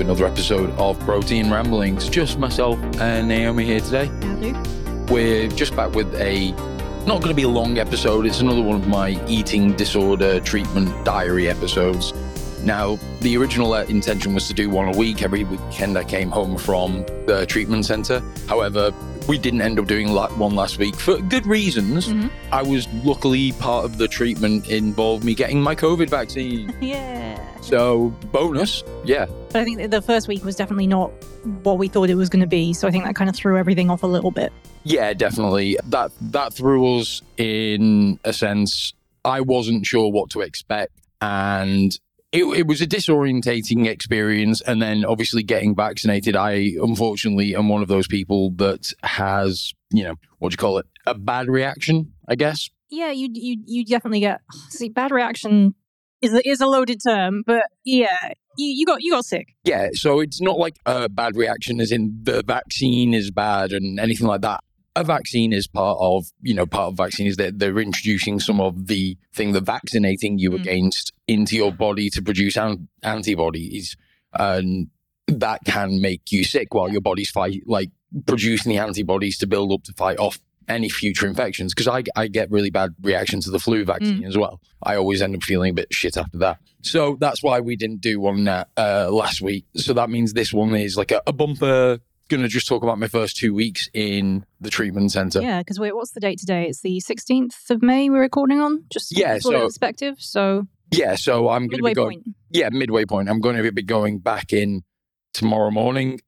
to another episode of Protein Ramblings. Just myself and Naomi here today. We're just back with a not going to be a long episode. It's another one of my eating disorder treatment diary episodes. Now, the original uh, intention was to do one a week. Every weekend I came home from the treatment center. However, we didn't end up doing one last week for good reasons. Mm-hmm. I was luckily part of the treatment involved me getting my COVID vaccine. yeah. So, bonus, yeah. But I think the first week was definitely not what we thought it was going to be. So I think that kind of threw everything off a little bit. Yeah, definitely. That that threw us in a sense. I wasn't sure what to expect, and it, it, was a disorientating experience. And then obviously getting vaccinated, I unfortunately am one of those people that has, you know, what do you call it? A bad reaction, I guess. Yeah, you you you definitely get see bad reaction is a, is a loaded term, but yeah, you, you got you got sick. Yeah, so it's not like a bad reaction as in the vaccine is bad and anything like that a vaccine is part of, you know, part of vaccine is that they're introducing some of the thing that vaccinating you mm. against into your body to produce an- antibodies. And that can make you sick while your body's fight, like producing the antibodies to build up to fight off any future infections. Because I, I get really bad reactions to the flu vaccine mm. as well. I always end up feeling a bit shit after that. So that's why we didn't do one uh, last week. So that means this one is like a, a bumper going to just talk about my first two weeks in the treatment center. Yeah, because what's the date today? It's the 16th of May we're recording on, just yeah, so, perspective. So yeah, so I'm going to be going. Point. Yeah, midway point. I'm going to be going back in tomorrow morning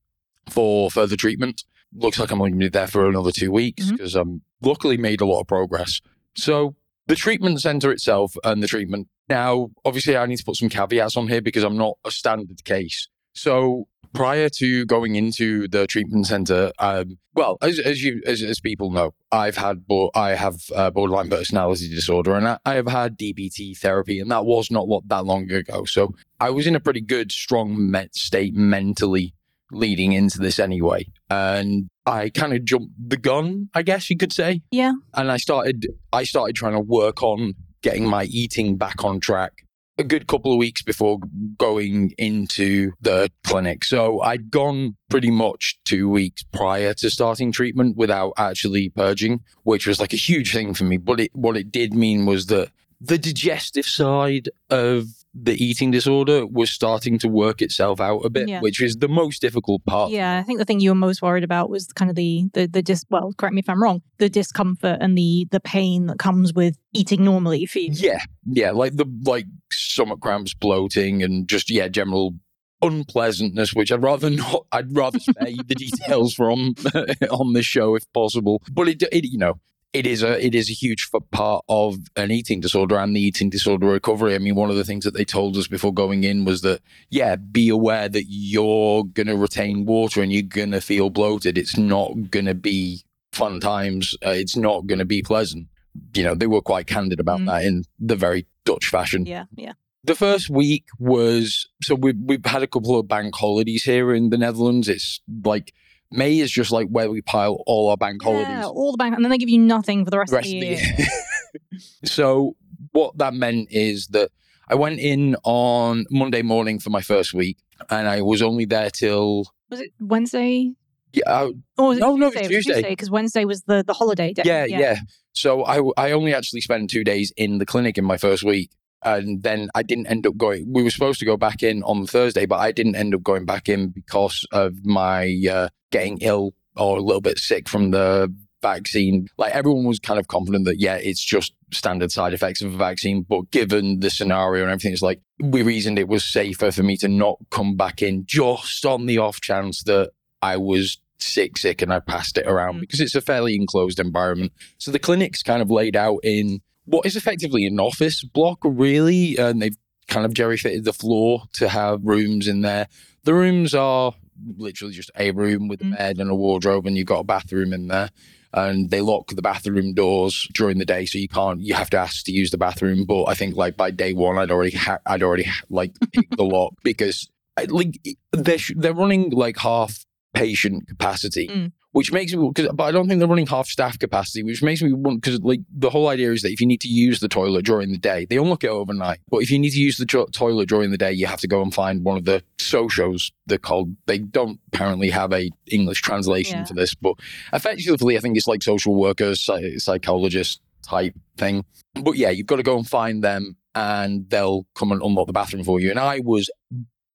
for further treatment. Looks like I'm going to be there for another two weeks because mm-hmm. I'm luckily made a lot of progress. So the treatment center itself and the treatment. Now, obviously, I need to put some caveats on here because I'm not a standard case. So prior to going into the treatment center, um, well, as, as you as, as, people know, I've had I have uh, borderline personality disorder, and I, I, have had DBT therapy, and that was not what, that long ago. So I was in a pretty good, strong met state mentally leading into this anyway, and I kind of jumped the gun, I guess you could say. Yeah. And I started I started trying to work on getting my eating back on track a good couple of weeks before going into the clinic. So I'd gone pretty much two weeks prior to starting treatment without actually purging, which was like a huge thing for me. But it, what it did mean was that the digestive side of the eating disorder was starting to work itself out a bit, yeah. which is the most difficult part. Yeah, I think the thing you were most worried about was kind of the the the dis. Well, correct me if I'm wrong. The discomfort and the the pain that comes with eating normally for you. Yeah, yeah, like the like stomach cramps, bloating, and just yeah, general unpleasantness, which I'd rather not. I'd rather spare you the details from on this show if possible. But it, it, you know, it is a it is a huge part of an eating disorder and the eating disorder recovery. I mean, one of the things that they told us before going in was that yeah, be aware that you're going to retain water and you're going to feel bloated. It's not going to be fun times. Uh, it's not going to be pleasant. You know, they were quite candid about mm. that in the very Dutch fashion. Yeah, yeah. The first week was so we we've had a couple of bank holidays here in the Netherlands. It's like May is just like where we pile all our bank holidays. Yeah, all the bank, and then they give you nothing for the rest, rest of the year. Of the year. so what that meant is that I went in on Monday morning for my first week, and I was only there till was it Wednesday? Yeah. I, or was it no, Tuesday? no, Tuesday because Wednesday was the the holiday day. Yeah, yeah, yeah. So I I only actually spent two days in the clinic in my first week, and then I didn't end up going. We were supposed to go back in on Thursday, but I didn't end up going back in because of my uh, getting ill or a little bit sick from the vaccine. Like everyone was kind of confident that yeah, it's just standard side effects of a vaccine. But given the scenario and everything, it's like we reasoned it was safer for me to not come back in just on the off chance that I was sick, sick, and I passed it around mm. because it's a fairly enclosed environment. So the clinic's kind of laid out in what is effectively an office block, really. And they've kind of jerry fitted the floor to have rooms in there. The rooms are literally just a room with a mm. bed and a wardrobe, and you've got a bathroom in there. And they lock the bathroom doors during the day, so you can't. You have to ask to use the bathroom. But I think like by day one, I'd already ha- I'd already like picked the lock because I, like they're they're running like half patient capacity. Mm. Which makes me, cause, but I don't think they're running half staff capacity, which makes me want, because like the whole idea is that if you need to use the toilet during the day, they unlock it overnight. But if you need to use the to- toilet during the day, you have to go and find one of the socios. They're called, they don't apparently have a English translation Yeah. for this, but effectively, I think it's like social workers, psy- psychologist type thing. But yeah, you've got to go and find them and they'll come and unlock the bathroom for you. And I was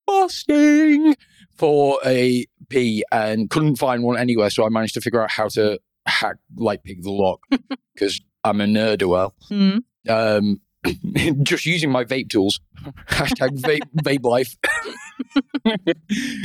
busting for a P and couldn't find one anywhere. So I managed to figure out how to hack, like, pick the lock because I'm a nerd well. Mm. Um, just using my vape tools. Hashtag vape, vape life.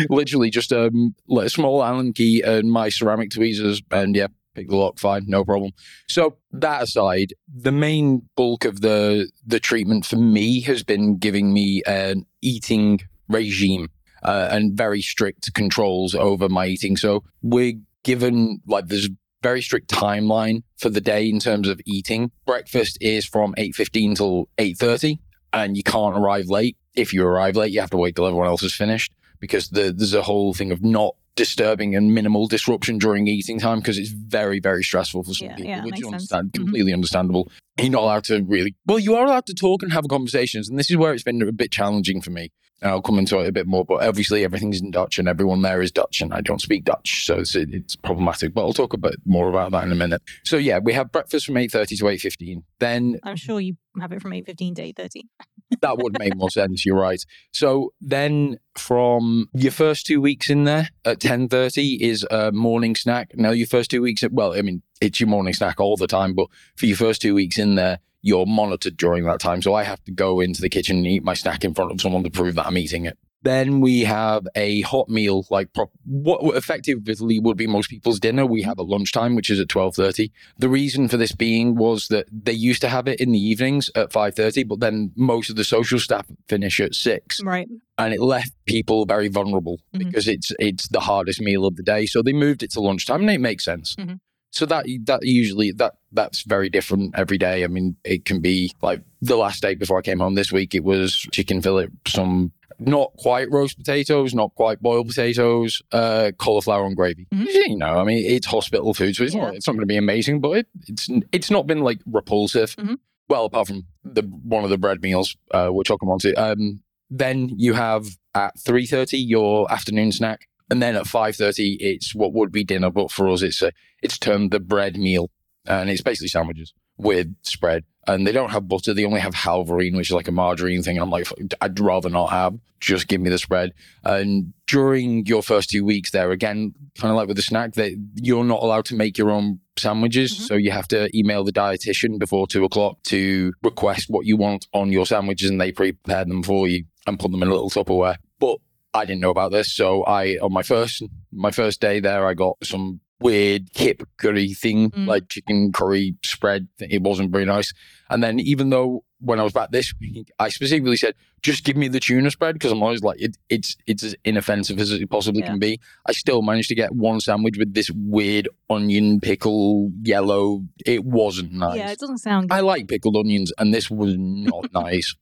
Literally just um, a small Allen key and my ceramic tweezers, and yeah, pick the lock. Fine, no problem. So that aside, the main bulk of the the treatment for me has been giving me an eating regime uh, and very strict controls over my eating. So we're given like there's very strict timeline for the day in terms of eating. Breakfast is from 8.15 till 8.30 and you can't arrive late. If you arrive late, you have to wait till everyone else is finished because the, there's a whole thing of not disturbing and minimal disruption during eating time because it's very, very stressful for some Yeah, people, yeah, which makes is sense. understand, Mhm. completely understandable. You're not allowed to really, well, you are allowed to talk and have conversations. And this is where it's been a bit challenging for me. And I'll come into it a bit more, but obviously everything's in Dutch and everyone there is Dutch and I don't speak Dutch. So it's, it's problematic, but I'll talk a bit more about that in a minute. So yeah, we have breakfast from 8.30 to 8.15. Then I'm sure you have it from 8.15 to 8.30. that would make more sense. You're right. So then from your first two weeks in there at 10.30 is a morning snack. Now your first two weeks, well, I mean, it's your morning snack all the time, but for your first two weeks in there, you're monitored during that time. So I have to go into the kitchen and eat my snack in front of someone to prove that I'm eating it. Then we have a hot meal, like prop- what effectively would be most people's dinner. We have a lunchtime, which is at twelve thirty. The reason for this being was that they used to have it in the evenings at five thirty, but then most of the social staff finish at six, Right. and it left people very vulnerable Mhm. because it's it's the hardest meal of the day. So they moved it to lunchtime, and it makes sense. Mhm. So that that usually that that's very different every day. I mean, it can be like the last day before I came home this week. It was chicken fillet, some not quite roast potatoes, not quite boiled potatoes, uh, cauliflower and gravy. Mhm. You know, I mean, it's hospital food, so it's Yeah. not it's not going to be amazing, but it, it's it's not been like repulsive. Mhm. Well, apart from the one of the bread meals, uh, which I'll come on to. Um, then you have at three thirty your afternoon snack, and then at five thirty it's what would be dinner, but for us it's a it's termed the bread meal, and it's basically sandwiches with spread. And they don't have butter; they only have halvarine, which is like a margarine thing. And I'm like, I'd rather not have. Just give me the spread. And during your first two weeks there, again, kind of like with the snack, that you're not allowed to make your own sandwiches. Mhm. So you have to email the dietitian before two o'clock to request what you want on your sandwiches, and they prepare them for you and put them in a little Tupperware. But I didn't know about this, so I on my first my first day there, I got some weird kip curry thing, Mm. like chicken curry spread. It wasn't very nice. And then even though when I was back this week, I specifically said, just give me the tuna spread because I'm always like, it, it's it's as inoffensive as it possibly Yeah. can be. I still managed to get one sandwich with this weird onion pickle yellow. It wasn't nice. Yeah, it doesn't sound good. I like pickled onions, and this was not nice,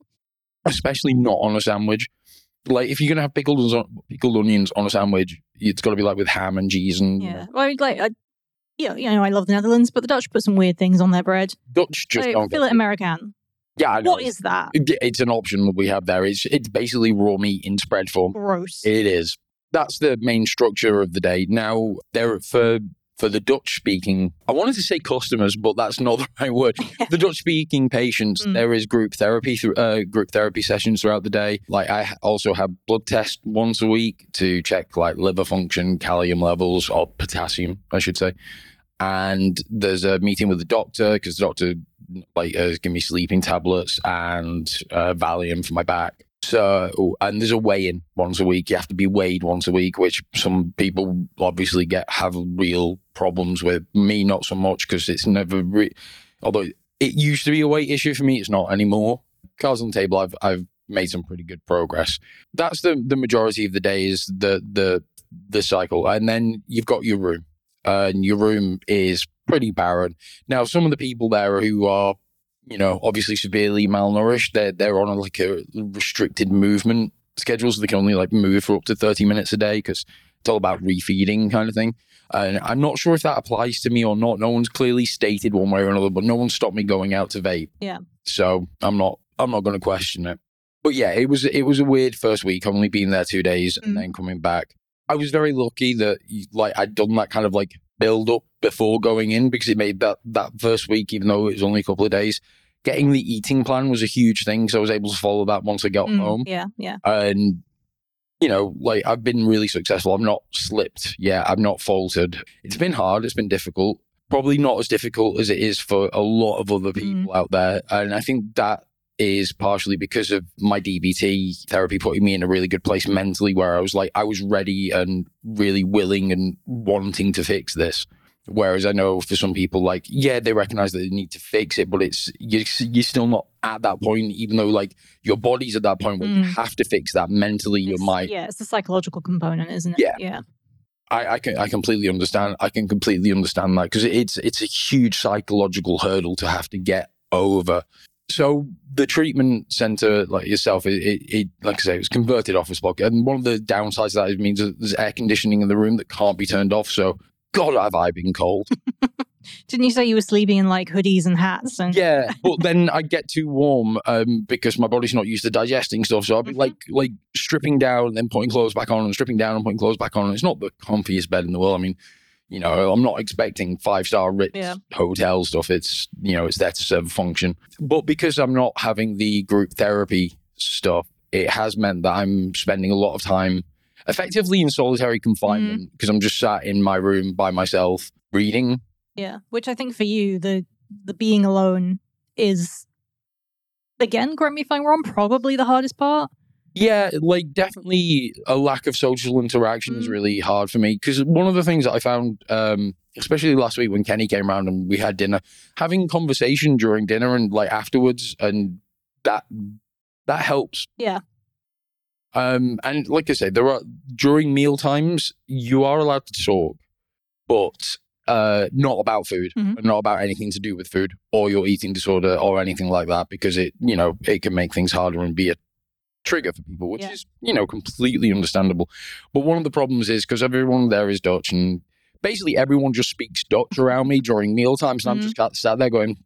especially not on a sandwich. Like if you're gonna have pickled onions on, pickled onions on a sandwich, it's got to be like with ham and cheese and yeah. Well, I- like, I, yeah, you know, I love the Netherlands, but the Dutch put some weird things on their bread. Dutch just Like, don't it. American. Yeah, I. What is that? It's an option that we have there. It's it's basically raw meat in spread form. Gross. It is. That's the main structure of the day. Now, there for for the Dutch speaking, I wanted to say customers, but that's not the right word. the Dutch speaking patients, Mm. there is group therapy, through uh, group therapy sessions throughout the day. Like I also have blood tests once a week to check like liver function, calcium levels, or potassium, I should say. And there's a meeting with the doctor because the doctor like uh, give me sleeping tablets and uh, Valium for my back. So, and there's a weigh-in once a week. You have to be weighed once a week, which some people obviously get have real problems with. Me, not so much because it's never. Re- although it used to be a weight issue for me, it's not anymore. Cards on the table, I've I've made some pretty good progress. That's the the majority of the day is the the the cycle, and then you've got your room, and your room is pretty barren. Now, some of the people there who are you know, obviously severely malnourished. They're they're on a, like a restricted movement schedule, so they can only like move for up to thirty minutes a day because It's all about refeeding kind of thing. And I'm not sure if that applies to me or not. No one's clearly stated one way or another, but no one stopped me going out to vape. Yeah. So I'm not I'm not going to question it. But yeah, it was it was a weird first week. Only being there two days and Mm. then coming back. I was very lucky that like I'd done that kind of like build up before going in because it made that that first week, even though it was only a couple of days, getting the eating plan was a huge thing. So I was able to follow that once I got Mm, home. Yeah, yeah. and you know like i've been really successful. I've not slipped. Yeah i've not faltered. It's been hard. It's been difficult. Probably not as difficult as it is for a lot of other people out there. And i think that is partially because of my dbt therapy putting me in a really good place mentally where i was like i was ready and really willing and wanting to fix this Whereas I know for some people, like, yeah, they recognize that they need to fix it, but it's you're, you're still not at that point, even though like your body's at that point where you Mm. have to fix that mentally. Your mind, Yeah, it's the psychological component, isn't it? Yeah. Yeah. I, I can I completely understand. I can completely understand that because it's it's a huge psychological hurdle to have to get over. So the treatment center, like yourself, it, it, it like I say, it was converted office block, and one of the downsides of that is means that there's air conditioning in the room that can't be turned off. So God, have I been cold? Didn't you say you were sleeping in like hoodies and hats? And Yeah, but then I get too warm um, because my body's not used to digesting stuff. So I'll be Mhm. like like stripping down and then putting clothes back on and stripping down and putting clothes back on. And it's not the comfiest bed in the world. I mean, you know, I'm not expecting five star Ritz Yeah. hotel stuff. It's you know, it's there to serve a function. But because I'm not having the group therapy stuff, it has meant that I'm spending a lot of time effectively in solitary confinement mm-hmm. because I'm just sat in my room by myself reading Yeah, which I think for you, the the being alone is again, correct me if I'm wrong, probably the hardest part. Yeah, like definitely a lack of social interaction is Mm. really hard for me because one of the things that I found, um, especially last week when Kenny came around and we had dinner, having conversation during dinner and like afterwards, and that that helps. Yeah. Um, and like I said, there are during meal times you are allowed to talk, but uh, not about food, Mhm. and not about anything to do with food or your eating disorder or anything like that, because it you know it can make things harder and be a trigger for people, which Yeah. is you know completely understandable. But one of the problems is because everyone there is Dutch, and basically everyone just speaks Dutch around me during meal times, and I'm just sat- sat there going,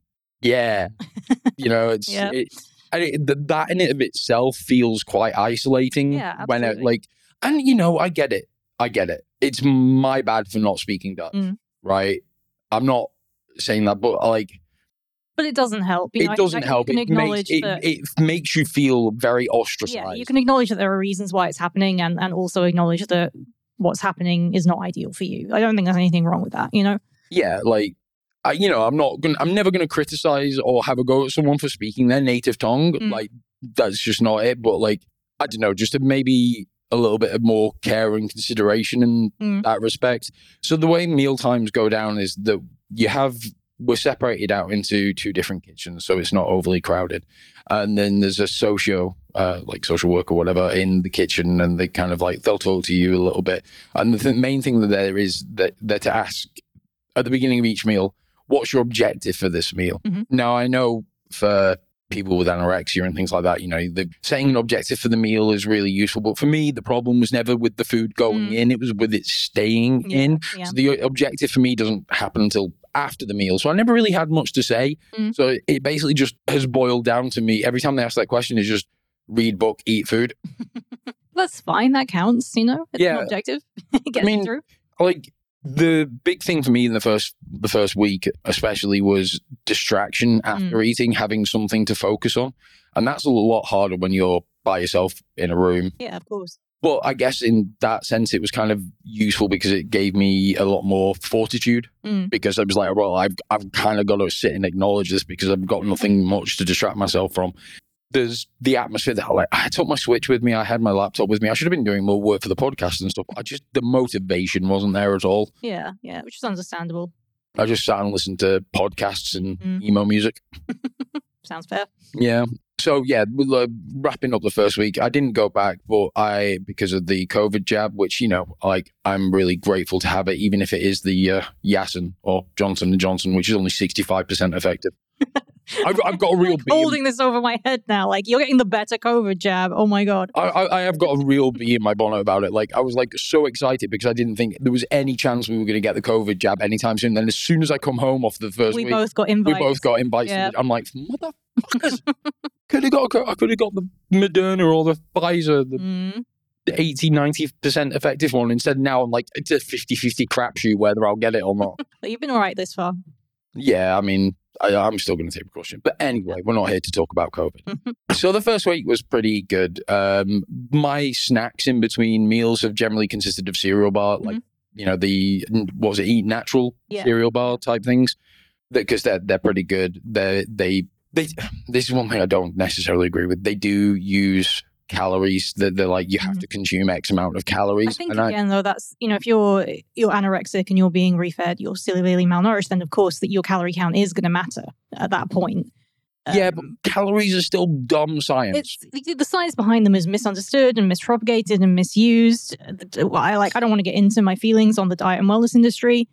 "Yeah," you know, it's Yeah. it, and it, that in it of itself feels quite isolating. Yeah, when it like, and you know, I get it, I get it. It's my bad for not speaking Dutch, Mm. right? I'm not saying that, but like But it doesn't help. You know, it doesn't help. It acknowledge makes, it, that. it makes you feel very ostracized. yeah, you can acknowledge that there are reasons why it's happening, and and also acknowledge that what's happening is not ideal for you. I don't think there's anything wrong with that. You know. yeah, like I, you know, I'm not gonna, I'm never gonna criticize or have a go at someone for speaking their native tongue. Mm. Like that's just not it. But like, I don't know, just maybe a little bit of more care and consideration in Mm. that respect. So the way meal times go down is that you have we're separated out into two different kitchens, so it's not overly crowded. And then there's a socio, uh, like social work or whatever, in the kitchen, and they kind of like they'll talk to you a little bit. And the th- main thing that there is that they're to ask at the beginning of each meal, what's your objective for this meal? Mhm. Now I know for people with anorexia and things like that, you know, the setting an objective for the meal is really useful. But for me, the problem was never with the food going Mm. in; it was with it staying Yeah, in. yeah. So the objective for me doesn't happen until after the meal. So I never really had much to say. Mm. So it basically just has boiled down to me every time they ask that question is just read book, eat food. That's fine. That counts. You know. It's Yeah. an objective. it gets mean, through. Like the big thing for me in the first the first week especially was distraction after eating, having something to focus on. And that's a lot harder when you're by yourself in a room. Yeah, of course. But I guess in that sense, it was kind of useful because it gave me a lot more fortitude. Mm. Because I was like, well, I've I've kind of got to sit and acknowledge this because I've got nothing much to distract myself from. There's the atmosphere that like I took my switch with me, I had my laptop with me. I should have been doing more work for the podcast and stuff. I just the motivation wasn't there at all. Yeah, yeah, which is understandable. I just sat and listened to podcasts and Mm. emo music. Sounds fair. Yeah. So yeah, wrapping up the first week, I didn't go back, but I because of the COVID jab, which you know, like I'm really grateful to have it, even if it is the uh, Janssen or Johnson and Johnson, which is only 65 percent effective. I've, I've got a real bee. in- Holding this over my head now, like you're getting the better COVID jab. Oh my god. I, I, I have got a real bee in my bonnet about it. Like I was like so excited because I didn't think there was any chance we were going to get the COVID jab anytime soon. Then as soon as I come home off the first We week, both got we invites. both got invites. Yeah. I'm like, motherfuckers, could have got I could have got the Moderna or the Pfizer, the Mm. 80, 90 percent effective one. Instead, now I'm like it's a 50-50 crapshoot whether I'll get it or not. But you've been all right this far. yeah, I mean, I, I'm still going to take precaution. But anyway, we're not here to talk about COVID. so the first week was pretty good. Um, my snacks in between meals have generally consisted of cereal bar, like you know the what was it, eat natural Yeah. cereal bar type things, because they're they're pretty good. They they they. This is one thing I don't necessarily agree with. They do use calories that they're like you have Mhm. to consume X amount of calories. I think and I, again though that's you know if you're you're anorexic and you're being refed, you're severely malnourished, then of course that your calorie count is going to matter at that point. yeah, but Um, calories are still dumb science. it's the- the science behind them is misunderstood and mispropagated and misused. Uh, I like I don't want to get into my feelings on the diet and wellness industry,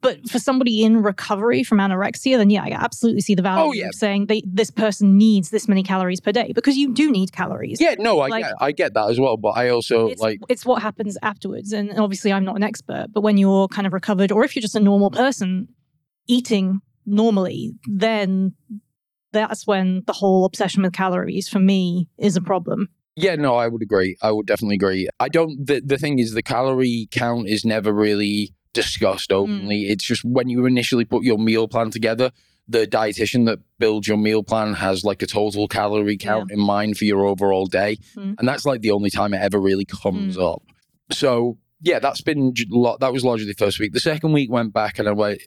but for somebody in recovery from anorexia, then yeah, I absolutely see the value Oh, yeah. of saying they, this person needs this many calories per day because you do need calories. yeah, no, I like- get I get that as well. But I also it's, like it's what happens afterwards. And obviously, I'm not an expert, but when you're kind of recovered, or if you're just a normal person eating normally, then that's when the whole obsession with calories for me is a problem. Yeah, no, I would agree. I would definitely agree. I don't. The, the thing is, the calorie count is never really discussed openly. It's just when you initially put your meal plan together, the dietitian that builds your meal plan has like a total calorie count in mind for your overall day, Mm. and that's like the only time it ever really comes up. So yeah, that's been that was largely the first week. The second week went back, and I went.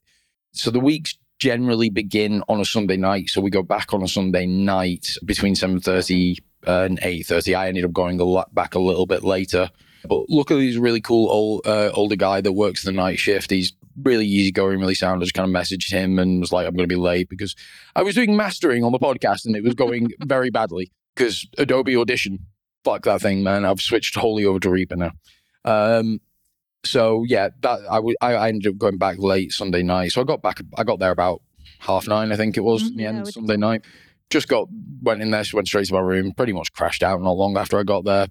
So the weeks generally begin on a Sunday night. So we go back on a Sunday night between seven thirty and eight thirty. I ended up going a lot back a little bit later, but luckily he's a really cool old uh, older guy that works the night shift. He's really easygoing, really sound. I just kind of messaged him and was like, "I'm going to be late because I was doing mastering on the podcast and it was going very badly because Adobe Audition, fuck that thing, man. I've switched wholly over to Reaper now." Um, so yeah, that I I, I ended up going back late Sunday night. So I got back I got there about half nine, I think it was Mhm, in the yeah, end would- Sunday night. Just got went in there, went straight to my room, pretty much crashed out not long after I got there.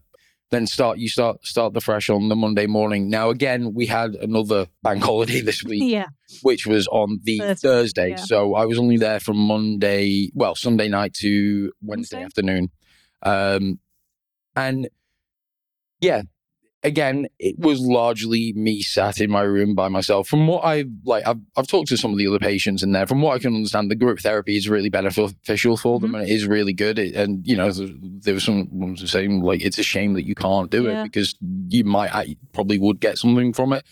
Then start you start start the fresh on the Monday morning. Now again, we had another bank holiday this week, Yeah. which was on the Thursday, Thursday. yeah. So I was only there from Monday, well, Sunday night to Wednesday Wednesday? afternoon. Um, and yeah, again, it was largely me sat in my room by myself. From what I like, I've, I've talked to some of the other patients in there. From what I can understand, the group therapy is really beneficial for them, mm-hmm. and it is really good. It, and you know, there- was someone was saying like it's a shame that you can't do Yeah. it because you might I probably would get something from it.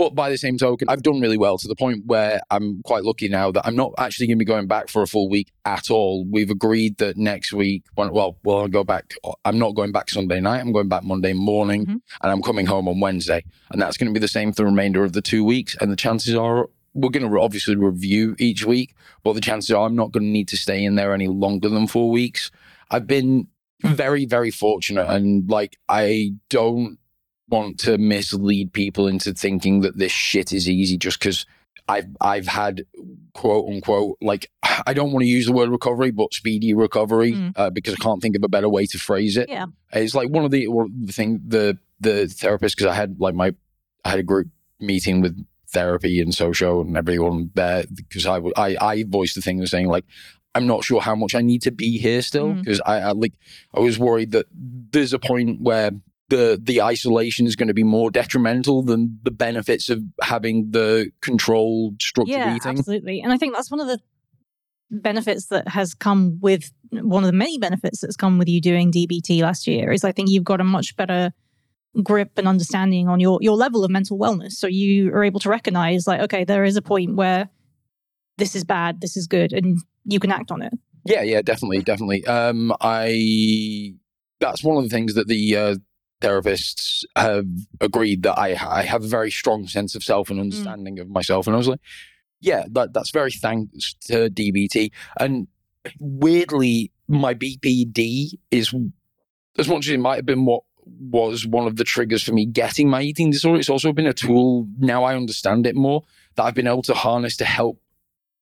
But by the same token, I've done really well to the point where I'm quite lucky now that I'm not actually going to be going back for a full week at all. We've agreed that next week, when, well, well, I'll go back. I'm not going back Sunday night. I'm going back Monday morning, Mhm. and I'm coming home on Wednesday, and that's going to be the same for the remainder of the two weeks. And the chances are we're going to obviously review each week, but the chances are I'm not going to need to stay in there any longer than four weeks. I've been very, very fortunate, and like I don't want to mislead people into thinking that this shit is easy just because I've I've had quote unquote like I don't want to use the word recovery, but speedy recovery Mm. uh, because I can't think of a better way to phrase it. Yeah. It's like one of the one of the thing the the therapist because I had like my I had a group meeting with therapy and social and everyone there because I, I I voiced the thing of saying like I'm not sure how much I need to be here still Mm. because I, I like I was worried that there's a point where the the isolation is going to be more detrimental than the benefits of having the controlled structured yeah, eating. absolutely. And I think that's one of the benefits that has come with one of the many benefits that's come with you doing DBT last year is I think you've got a much better grip and understanding on your your level of mental wellness. So you are able to recognize like, okay, there is a point where this is bad, this is good, and you can act on it. Yeah, yeah, definitely, definitely. Um, I that's one of the things that the uh, therapists have agreed that I I have a very strong sense of self and understanding of myself, and I was like, yeah, that that's very thanks to DBT. And weirdly, my BPD is as much as it might have been what was one of the triggers for me getting my eating disorder. It's also been a tool now I understand it more that I've been able to harness to help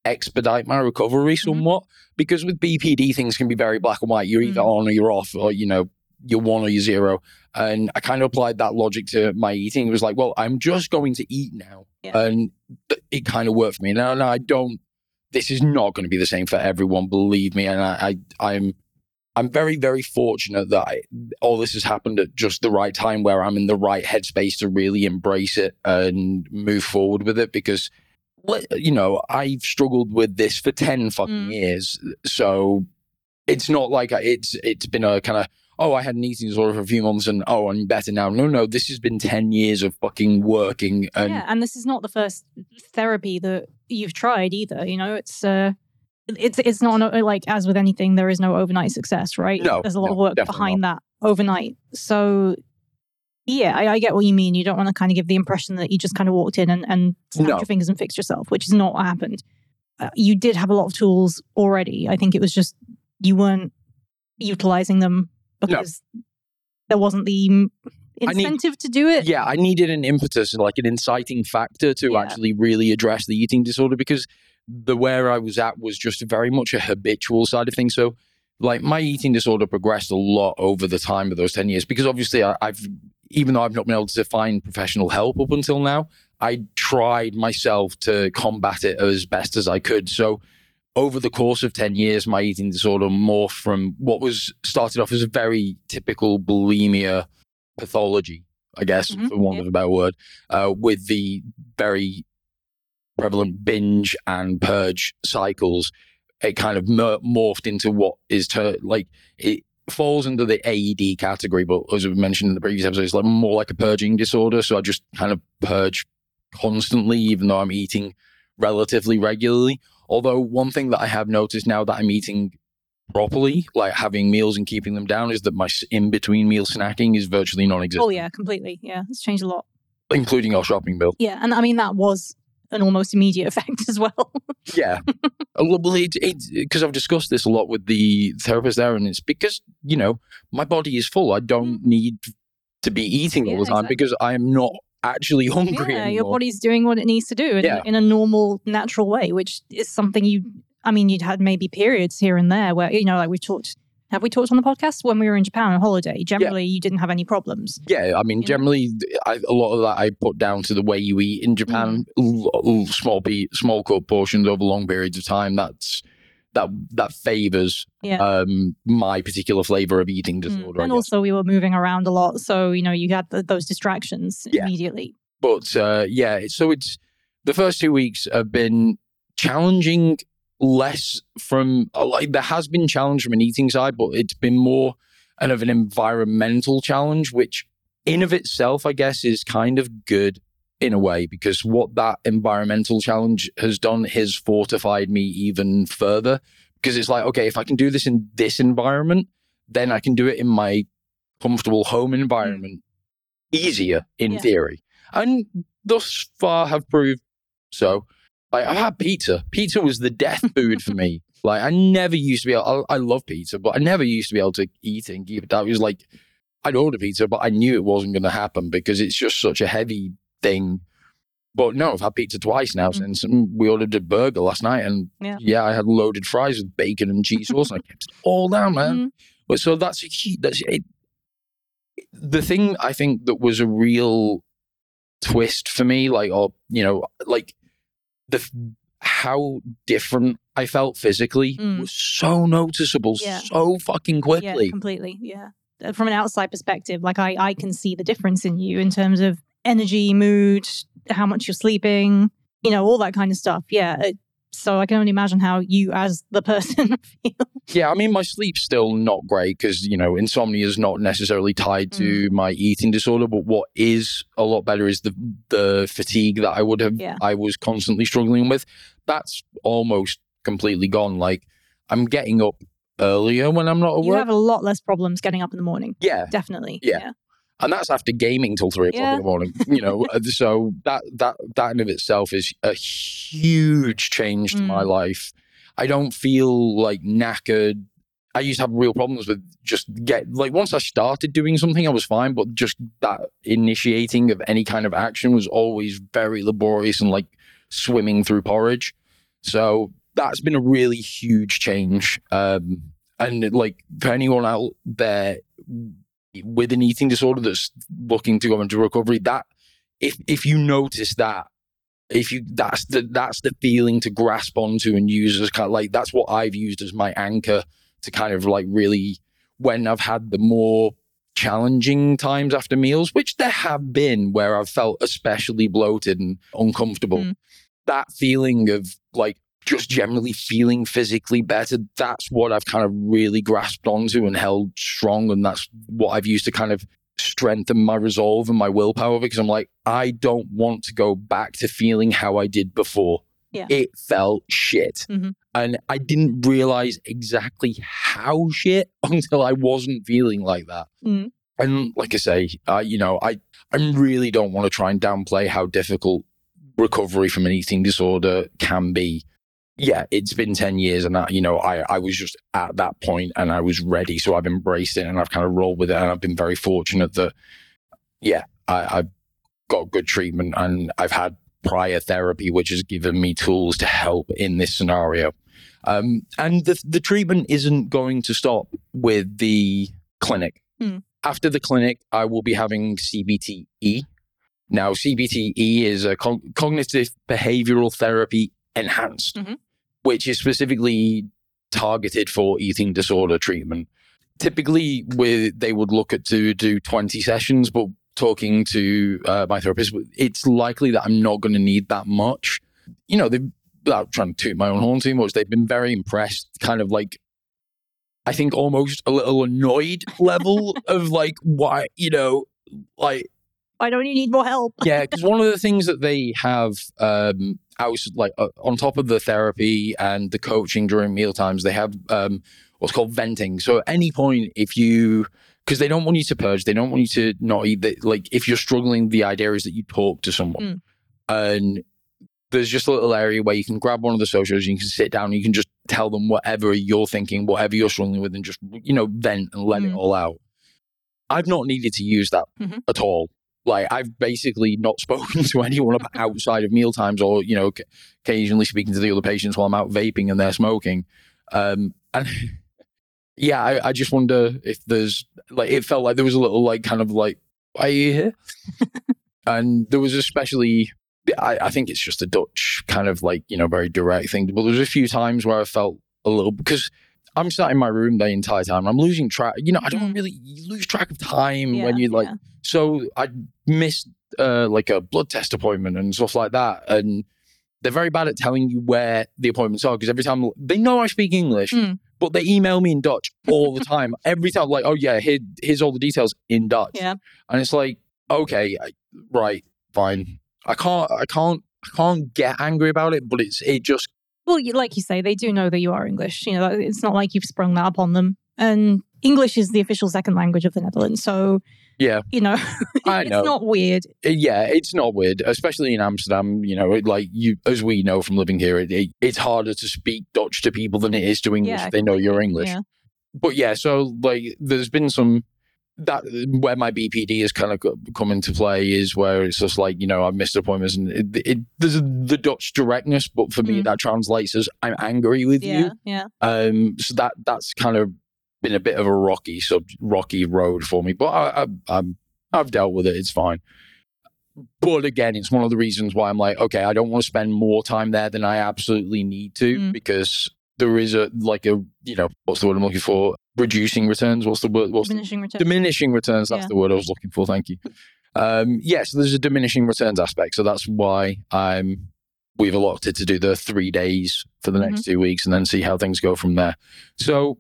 expedite my recovery Mm-hmm. somewhat because with BPD things can be very black and white. You're either Mm. on or you're off, or you know you're one or you're zero. And I kind of applied that logic to my eating. It was like, well, I'm just going to eat now, Yeah. and it kind of worked for me. Now, now I don't. This is not going to be the same for everyone, believe me. And I, I I'm I'm very, very fortunate that I, all this has happened at just the right time where I'm in the right headspace to really embrace it and move forward with it because, you know, I've struggled with this for 10 fucking Mm. years. So it's not like I- it's it's been a kind of, oh, I had an eating disorder for a few months and, oh, I'm better now. No, no, this has been 10 years of fucking working. And yeah, and this is not the first therapy that you've tried either. You know, it's uh, it's it's not like as with anything, there is no overnight success, right? No, there's a lot no, of work behind that overnight. So. Yeah, I, I get what you mean. You don't want to kind of give the impression that you just kind of walked in and, and snapped No. your fingers and fixed yourself, which is not what happened. Uh, you did have a lot of tools already. I think it was just you weren't utilizing them because there wasn't the mm, I need- incentive to do it. yeah, I needed an impetus, like an inciting factor to Yeah. actually really address the eating disorder because the where I was at was just very much a habitual side of things. So, like, my eating disorder progressed a lot over the time of those 10 years because obviously I, I've, even though I've not been able to find professional help up until now, I tried myself to combat it as best as I could. So, over the course of 10 years, my eating disorder morphed from what was started off as a very typical bulimia pathology, I guess, Mhm, for want of a better word, uh, with the very prevalent binge and purge cycles. It kind of morphed into what is ter- like it falls under the AED category, but as we mentioned in the previous episode, it's like more like a purging disorder. So I just kind of purge constantly, even though I'm eating relatively regularly. Although one thing that I have noticed now that I'm eating properly, like having meals and keeping them down, is that my in between meal snacking is virtually non-existent, Oh yeah, completely. Yeah, it's changed a lot. including our shopping bill. Yeah, and I mean that was an almost immediate effect as well. Yeah, well, it because I've discussed this a lot with the therapist there, and it's because you know my body is full. I don't need to be eating all Mm. Yeah, the time exactly. because I am not actually hungry yeah, anymore. your body's doing what it needs to do in, Yeah. in a normal, natural way, which is something you. I mean, you'd had maybe periods here and there where you know, like we've talked. Have we talked on the podcast when we were in Japan on holiday? Generally, you didn't have any problems. Yeah, I mean, generally, I, a lot of that I put down to the way you eat in Japan. Mm. L- l- small, pe- small cut portions over long periods of time. That's that that favors Yeah. um, my particular flavor of eating Mm. disorder. I And also, we were moving around a lot, so you know, you had th those distractions Yeah. immediately. but uh, yeah, so it's the first two weeks have been challenging. Less from uh, like there has been challenge from an eating side, but it's been more kind of an environmental challenge, which in of itself, I guess, is kind of good in a way because what that environmental challenge has done has fortified me even further. Because it's like, okay, if I can do this in this environment, then I can do it in my comfortable home environment easier in Yeah. theory. And thus far have proved so. Like I've had pizza. Pizza was the death food for me. Like I never used to be able I, I love pizza, but I never used to be able to eat and keep it down. It was like I'd order pizza, but I knew it wasn't gonna happen because it's just such a heavy thing. But no, I've had pizza twice now Mm. since mm, we ordered a burger last night and Yeah. I had loaded fries with bacon and cheese sauce and I kept it all down, man. Mhm. But so that's that's it. The thing I think that was a real twist for me, like, or you know, like the how different I felt physically Mm. was so noticeable, Yeah. so fucking quickly. Yeah, completely. Yeah. From an outside perspective, like I, I can see the difference in you in terms of energy, mood, how much you're sleeping, you know, all that kind of stuff. Yeah. It, so I can only imagine how you, as the person, feel. Yeah, I mean, my sleep's still not great because you know insomnia is not necessarily tied to mm. my eating disorder. But what is a lot better is the the fatigue that I would have Yeah. I was constantly struggling with. That's almost completely gone. Like I'm getting up earlier when I'm not at You work. have a lot less problems getting up in the morning. yeah, Definitely. Yeah. And that's after gaming till three o'clock Yeah. in the morning. You know, uh, so that that that in of itself is a huge change to my Mm. life. I don't feel like knackered. I used to have real problems with just get like once I started doing something, I was fine, but just that initiating of any kind of action was always very laborious and like swimming through porridge. So that's been a really huge change. Um, and like for anyone out there with an eating disorder that's looking to go into recovery, that if if you notice that, if you that's the that's the feeling to grasp onto and use as kind of like that's what I've used as my anchor to kind of like really when I've had the more challenging times after meals, which there have been where I've felt especially bloated and uncomfortable. Mm. That feeling of like just generally feeling physically better, that's what I've kind of really grasped onto and held strong. And that's what I've used to kind of strengthen my resolve and my willpower because I'm like, I don't want to go back to feeling how I did before. Yeah. It felt shit. Mhm. And I didn't realize exactly how shit until I wasn't feeling like that. Mm. And like I say, uh, you know, I, I really don't want to try and downplay how difficult recovery from an eating disorder can be. Yeah, it's been 10 years and that, you know, I, I was just at that point and I was ready. So I've embraced it and I've kind of rolled with it. And I've been very fortunate that, yeah, I, I've got good treatment and I've had prior therapy, which has given me tools to help in this scenario. Um, and the, the treatment isn't going to stop with the clinic. Hmm. After the clinic, I will be having CBTE. Now, CBTE is a co- cognitive behavioral therapy enhanced, Mhm. Which is specifically targeted for eating disorder treatment. Typically, with they would look at to do 20 sessions, but talking to uh, my therapist, it's likely that I'm not going to need that much. You know, they've, without trying to toot my own horn too much, they've been very impressed, kind of like, I think almost a little annoyed level of like, why, you know, like, Why don't need more help? yeah, because one of the things that they have um, out like uh, on top of the therapy and the coaching during meal times, they have um, what's called venting. So at any point, if you because they don't want you to purge, they don't want you to not eat. That like if you're struggling, the idea is that you talk to someone, and there's just a little area where you can grab one of the socials, you can sit down, and you can just tell them whatever you're thinking, whatever you're struggling with, and just you know vent and let it Mm. all out. I've not needed to use that Mhm. at all. Like I've basically not spoken to anyone outside of meal times, or you know, c- occasionally speaking to the other patients while I'm out vaping and they're smoking. Um, and yeah, I, I just wonder if there's like it felt like there was a little like kind of like, are you here? and there was especially, I, I think it's just a Dutch kind of like you know very direct thing. But there was a few times where I felt a little because I'm sat in my room the entire time. I'm losing track. You know, I don't Mm. really you lose track of time Yeah, when you like yeah. so I missed uh, like a blood test appointment and stuff like that. And they're very bad at telling you where the appointments are because every time they know I speak English, Mm. but they email me in Dutch all the time. every time, like, oh yeah, here, here's all the details in Dutch. Yeah. And it's like, okay, right, fine. I can't, I can't, I can't get angry about it, but it's it just Well, you, like you say, they do know that you are English. You know, it's not like you've sprung that upon them. And English is the official second language of the Netherlands. So, Yeah. you know, I it's know. not weird. Uh, yeah, it's not weird, especially in Amsterdam. You know, like you, as we know from living here, it, it, it's harder to speak Dutch to people than it is to English. Yeah, if they know you're English. yeah. But yeah, so like, there's been some that where my BPD has kind of co- come into play is where it's just like you know I missed appointments and it, it there's a, the Dutch directness, but for me Mm. that translates as I'm angry with Yeah, you. yeah. Um, so that that's kind of been a bit of a rocky sub rocky road for me, but I, I, I'm I've dealt with it. It's fine. But again, it's one of the reasons why I'm like, okay, I don't want to spend more time there than I absolutely need to Mm. because there is a like a you know what's the word I'm looking for? Reducing returns. What's the word? What's Diminishing return. diminishing returns? That's Yeah. the word I was looking for. Thank you. Um, yes, there's a diminishing returns aspect, so that's why I'm we've elected to do the three days for the next two weeks and then see how things go from there. So,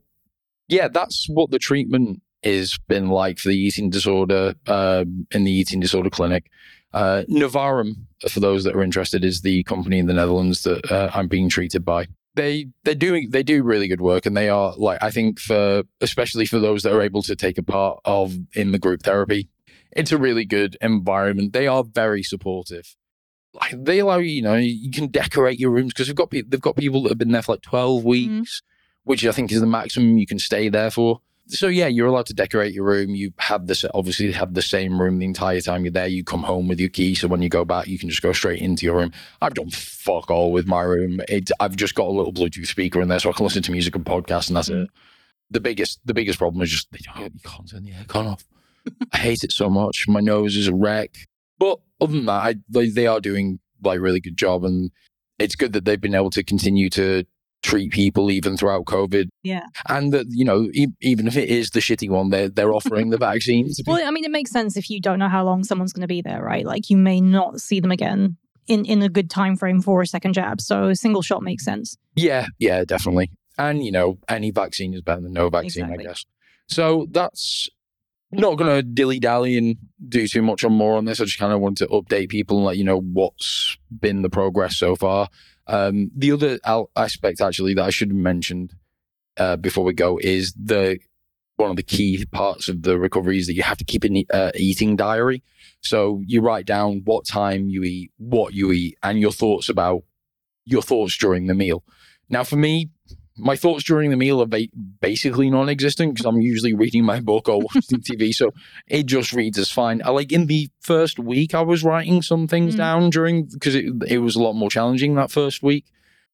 yeah, that's what the treatment has been like for the eating disorder um, in the eating disorder clinic. Uh, Novarum, for those that are interested, is the company in the Netherlands that uh, I'm being treated by. They they're doing they do really good work, and they are like I think for especially for those that are able to take a part of in the group therapy, it's a really good environment. They are very supportive. Like they allow you, you know, you can decorate your rooms because they've got pe- they've got people that have been there for like twelve mm-hmm. weeks, which I think is the maximum you can stay there for. So yeah, you're allowed to decorate your room. You have this obviously have the same room the entire time you're there. You come home with your key, so when you go back, you can just go straight into your room. I've done fuck all with my room. It, I've just got a little Bluetooth speaker in there, so I can listen to music and podcasts, and that's Mm. it. The biggest the biggest problem is just they don't, you can't turn the aircon off. I hate it so much. My nose is a wreck. But other than that, I, they, they are doing like really good job, and it's good that they've been able to continue to treat people even throughout COVID. Yeah. and that you know, e- even if it is the shitty one, they're they're offering the vaccines. Well, I mean, it makes sense if you don't know how long someone's going to be there, right? Like you may not see them again in in a good time frame for a second jab. So a single shot makes sense. Yeah, yeah, definitely. And you know, any vaccine is better than no vaccine, Exactly. I guess. So that's not going to dilly dally and do too much on more on this. I just kind of want to update people and let you know what's been the progress so far. Um, the other aspect, actually, that I should have mentioned uh, before we go is the one of the key parts of the recovery is that you have to keep an uh, eating diary. So you write down what time you eat, what you eat, and your thoughts about your thoughts during the meal. Now, for me, my thoughts during the meal are ba- basically non-existent because I'm usually reading my book or watching TV, so it just reads as fine. I like in the first week, I was writing some things Mm. down during because it, it was a lot more challenging that first week.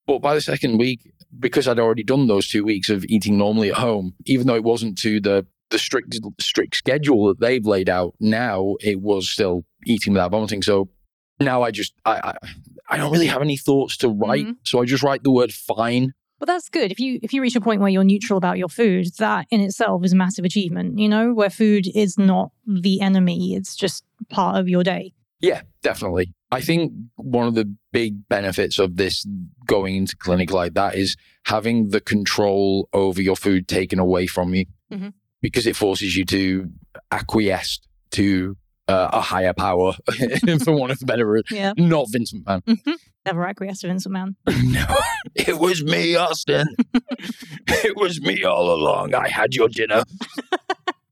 But by the second week, because I'd already done those two weeks of eating normally at home, even though it wasn't to the the strict strict schedule that they've laid out, now it was still eating without vomiting. So now I just I I, I don't really have any thoughts to write, Mhm. so I just write the word fine. But that's good. If you if you reach a point where you're neutral about your food, that in itself is a massive achievement. You know, where food is not the enemy; it's just part of your day. Yeah, definitely. I think one of the big benefits of this going into clinic like that is having the control over your food taken away from you Mhm. because it forces you to acquiesce to uh, a higher power, for one of a better word. Yeah, Not Vincent Man. never acquiesce to Vincent Man. no, it was me, Austin. it was me all along. I had your dinner.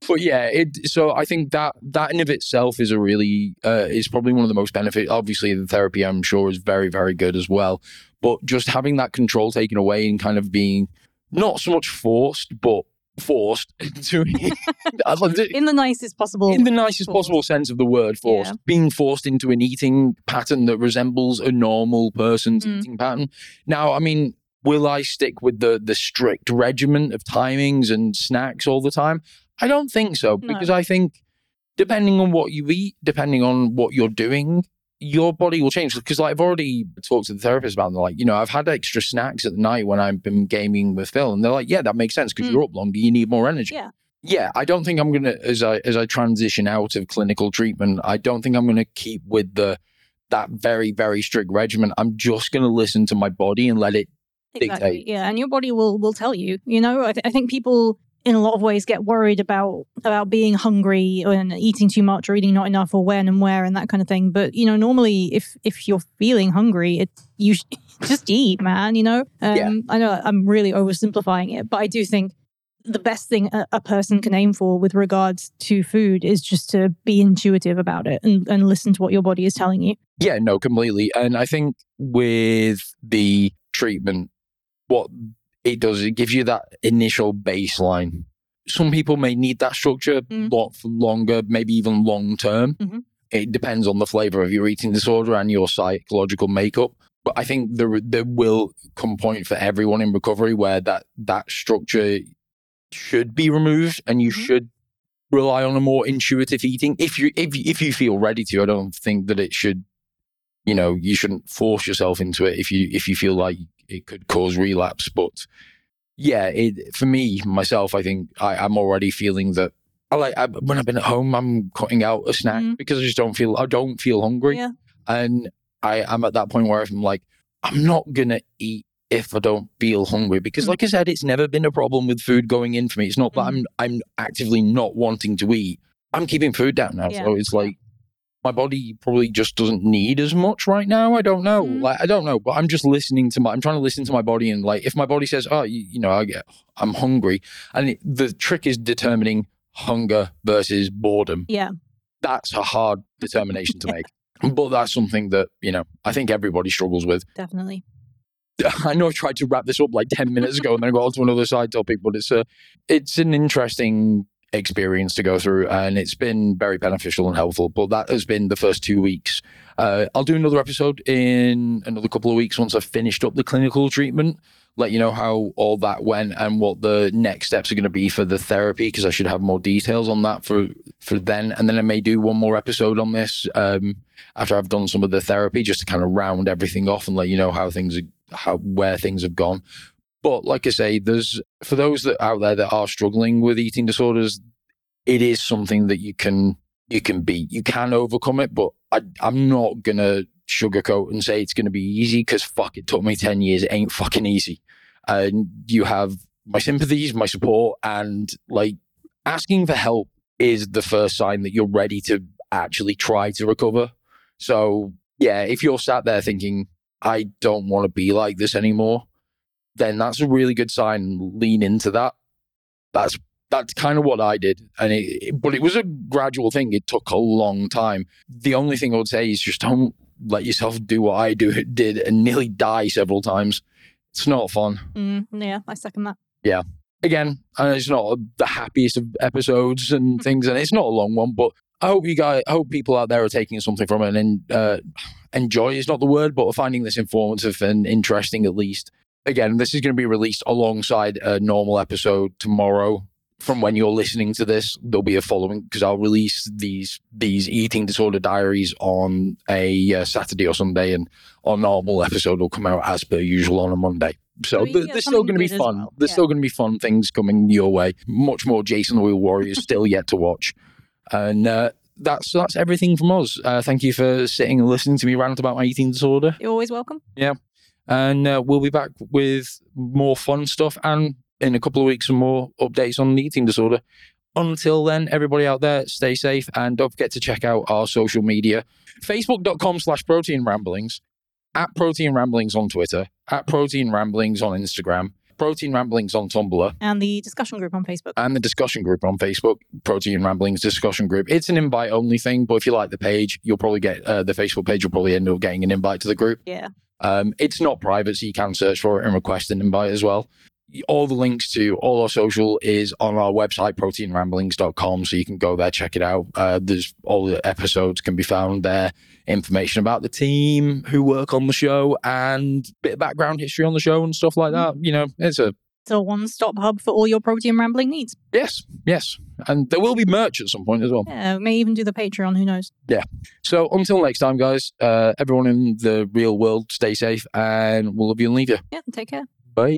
but yeah, it. So I think that that in of itself is a really uh, is probably one of the most benefit. Obviously, the therapy I'm sure is very very good as well. But just having that control taken away and kind of being not so much forced, but forced to I love it. In the nicest possible. in the nicest forced. possible sense of the word forced Yeah. being forced into an eating pattern that resembles a normal person's Mm. eating pattern now i mean will i stick with the the strict regimen of timings and snacks all the time i don't think so No. because i think depending on what you eat depending on what you're doing your body will change because like i've already talked to the therapist about it, like you know i've had extra snacks at night when i've been gaming with phil and they're like yeah that makes sense because Mm. you're up longer you need more energy Yeah. yeah i don't think i'm gonna as i as i transition out of clinical treatment i don't think i'm gonna keep with the that very very strict regimen i'm just gonna listen to my body and let it Exactly. dictate. Yeah, and your body will will tell you. You know, I, th- I think people in a lot of ways get worried about about being hungry and eating too much or eating not enough or when and where and that kind of thing. But you know, normally if if you're feeling hungry, it you sh- just eat, man. You know. Um, Yeah. I know I'm really oversimplifying it, but I do think the best thing a, a person can aim for with regards to food is just to be intuitive about it and, and listen to what your body is telling you. Yeah, no, completely. And I think with the treatment, what it does, it gives you that initial baseline. Some people may need that structure Mm. lot for longer, maybe even long term. Mhm. It depends on the flavor of your eating disorder and your psychological makeup. But I think there there will come a point for everyone in recovery where that that structure should be removed, and you Mhm. should rely on a more intuitive eating if you if you- if you feel ready to. I don't think that it should you know you shouldn't force yourself into it if you if you feel like it could cause relapse but yeah it for me myself i think I, i'm already feeling that i like I, when i've been at home i'm cutting out a snack Mhm. because i just don't feel i don't feel hungry Yeah. and i i'm at that point where i'm like i'm not gonna eat if I don't feel hungry, because Mm. like I said, it's never been a problem with food going in for me. It's not that Mm. I'm I'm actively not wanting to eat. I'm keeping food down now, Yeah. so it's like my body probably just doesn't need as much right now. I don't know. Mm. Like I don't know, but I'm just listening to my. I'm trying to listen to my body and like if my body says, "Oh, you, you know, I get, I'm hungry," and it, the trick is determining hunger versus boredom. Yeah. That's a hard determination to make, but that's something that you know I think everybody struggles with. Definitely. I know I tried to wrap this up like 10 minutes ago and then I got onto another side topic, but it's a, it's an interesting experience to go through and it's been very beneficial and helpful. But that has been the first two weeks. Uh, I'll do another episode in another couple of weeks once I've finished up the clinical treatment. Let you know how all that went and what the next steps are going to be for the therapy because I should have more details on that for for then. And then I may do one more episode on this um, after I've done some of the therapy just to kind of round everything off and let you know how things are, how where things have gone. But like I say, there's for those that out there that are struggling with eating disorders, it is something that you can you can beat. You can overcome it, but I, I'm not gonna sugarcoat and say it's gonna be easy because fuck, it took me ten years. It ain't fucking easy. And you have my sympathies, my support, and like asking for help is the first sign that you're ready to actually try to recover. So yeah, if you're sat there thinking I don't want to be like this anymore, then that's a really good sign. Lean into that. That's that's kind of what I did, and it, but it was a gradual thing. It took a long time. The only thing I would say is just don't let yourself do what I do did and nearly die several times. It's not fun. Mm, yeah, I second that. Yeah. Again, and it's not the happiest of episodes and things, and it's not a long one, but I hope you guys, I hope people out there are taking something from it and uh, enjoy is not the word, but finding this informative and interesting at least. Again, this is going to be released alongside a normal episode tomorrow. From when you're listening to this, there'll be a following because I'll release these these eating disorder diaries on a uh, Saturday or Sunday, and our normal episode will come out as per usual on a Monday. So th- there's still going to be fun. well. There's Yeah. still going to be fun things coming your way. Much more Jayce and the Wheeled Warriors still yet to watch, and uh, that's that's everything from us. Uh, thank you for sitting and listening to me rant about my eating disorder, You're always welcome. And uh, we'll be back with more fun stuff and in a couple of weeks some more updates on the eating disorder. Until then, everybody out there, stay safe and don't forget to check out our social media. Facebook.com slash protein ramblings, at protein ramblings on Twitter, at protein ramblings on Instagram, protein ramblings on Tumblr, And the discussion group on Facebook. and the discussion group on Facebook, Protein Ramblings discussion group. It's an invite only thing, but if you like the page, you'll probably get uh, the Facebook page. You'll probably end up getting an invite to the group. Yeah. Um, it's not private, so you can search for it and request an invite as well. All the links to all our social is on our website, proteinramblings.com. So you can go there, check it out. Uh, there's all the episodes can be found there, information about the team who work on the show, and bit of background history on the show and stuff like that. You know, it's a It's a one stop hub for all your protein rambling needs. Yes, yes. And there will be merch at some point as well. Yeah, we may even do the Patreon, who knows? Yeah. So until next time, guys, uh, everyone in the real world, stay safe and we'll love you and leave you. Yeah, take care. Bye.